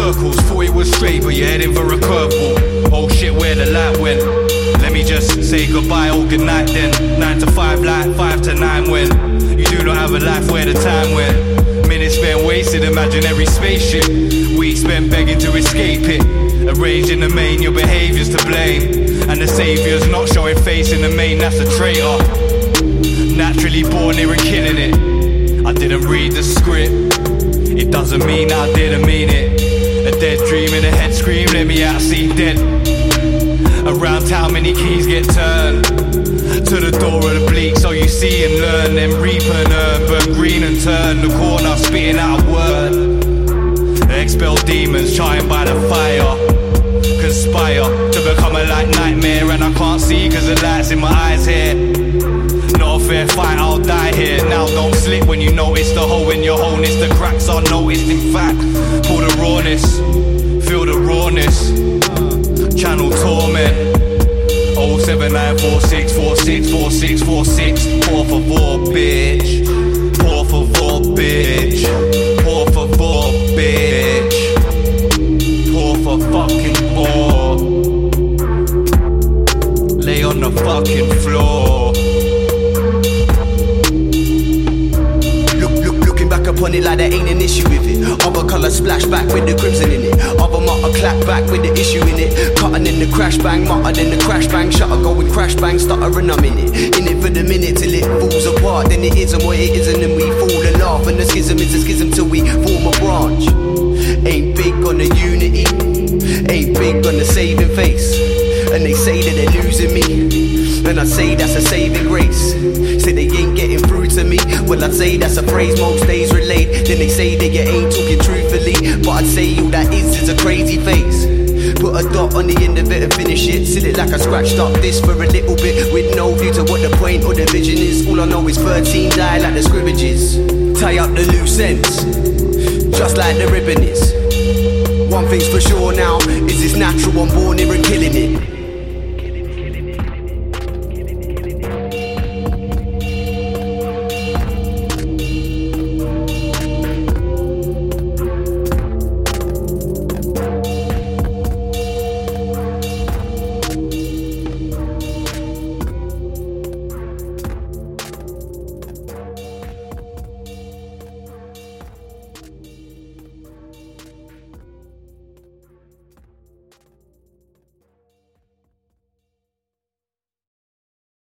circles. Thought it was straight, but you're heading for a curveball. Oh shit, where the light went. Let me just say goodbye or goodnight then. Nine to five, like five to nine when you do not have a life where the time went. Minutes spent wasted, imaginary spaceship. Weeks spent begging to escape it. Arranged in the main, your behavior's to blame. And the savior's not showing face in the main, that's a traitor. Naturally born here and killing it. I didn't read the script. It doesn't mean I didn't mean it. In a head scream, let me out, see dead. Around town, many keys get turned to the door of the bleak, so you see and learn, then reap and earn, burn green and turn the corner, spitting out a word. Expel demons, trying by the fire. Conspire to become a light nightmare, and I can't see cause the lights in my eyes here. Not a fair fight, I'll die here. Now don't slip when you notice the hole in your wholeness. The cracks are noticed, in fact. Feel the rawness. Channel torment. 07946464646. Por favor, bitch. Por favor, bitch. Por favor, bitch. Por for fucking more. Lay on the fucking floor. Look, look, looking back upon it like there ain't an issue with it. Splash back with the crimson in it. Other mutter clap back with the issue in it. Cutting in the crash bang, muttered in the crash bang. Shutter going crash bang, stuttering, I'm in it. In it for the minute till it falls apart. Then it isn't what it isn't, and we fall and laugh. And the schism is a schism till we form a branch. Ain't big on the unity, ain't big on the saving face. And they say that they're losing me. And I say that's a saving grace. Say they ain't getting through to me. Well, I'd say that's a phrase most days relate. Then they say I'd say all that is is a crazy face. Put a dot on the end of it and finish it. Seal it like I scratched up this for a little bit. With no view to what the point or the vision is. All I know is 13 die like the scrimmages. Tie up the loose ends. Just like the ribbon is. One thing's for sure now is it's natural. I'm born here and killing it.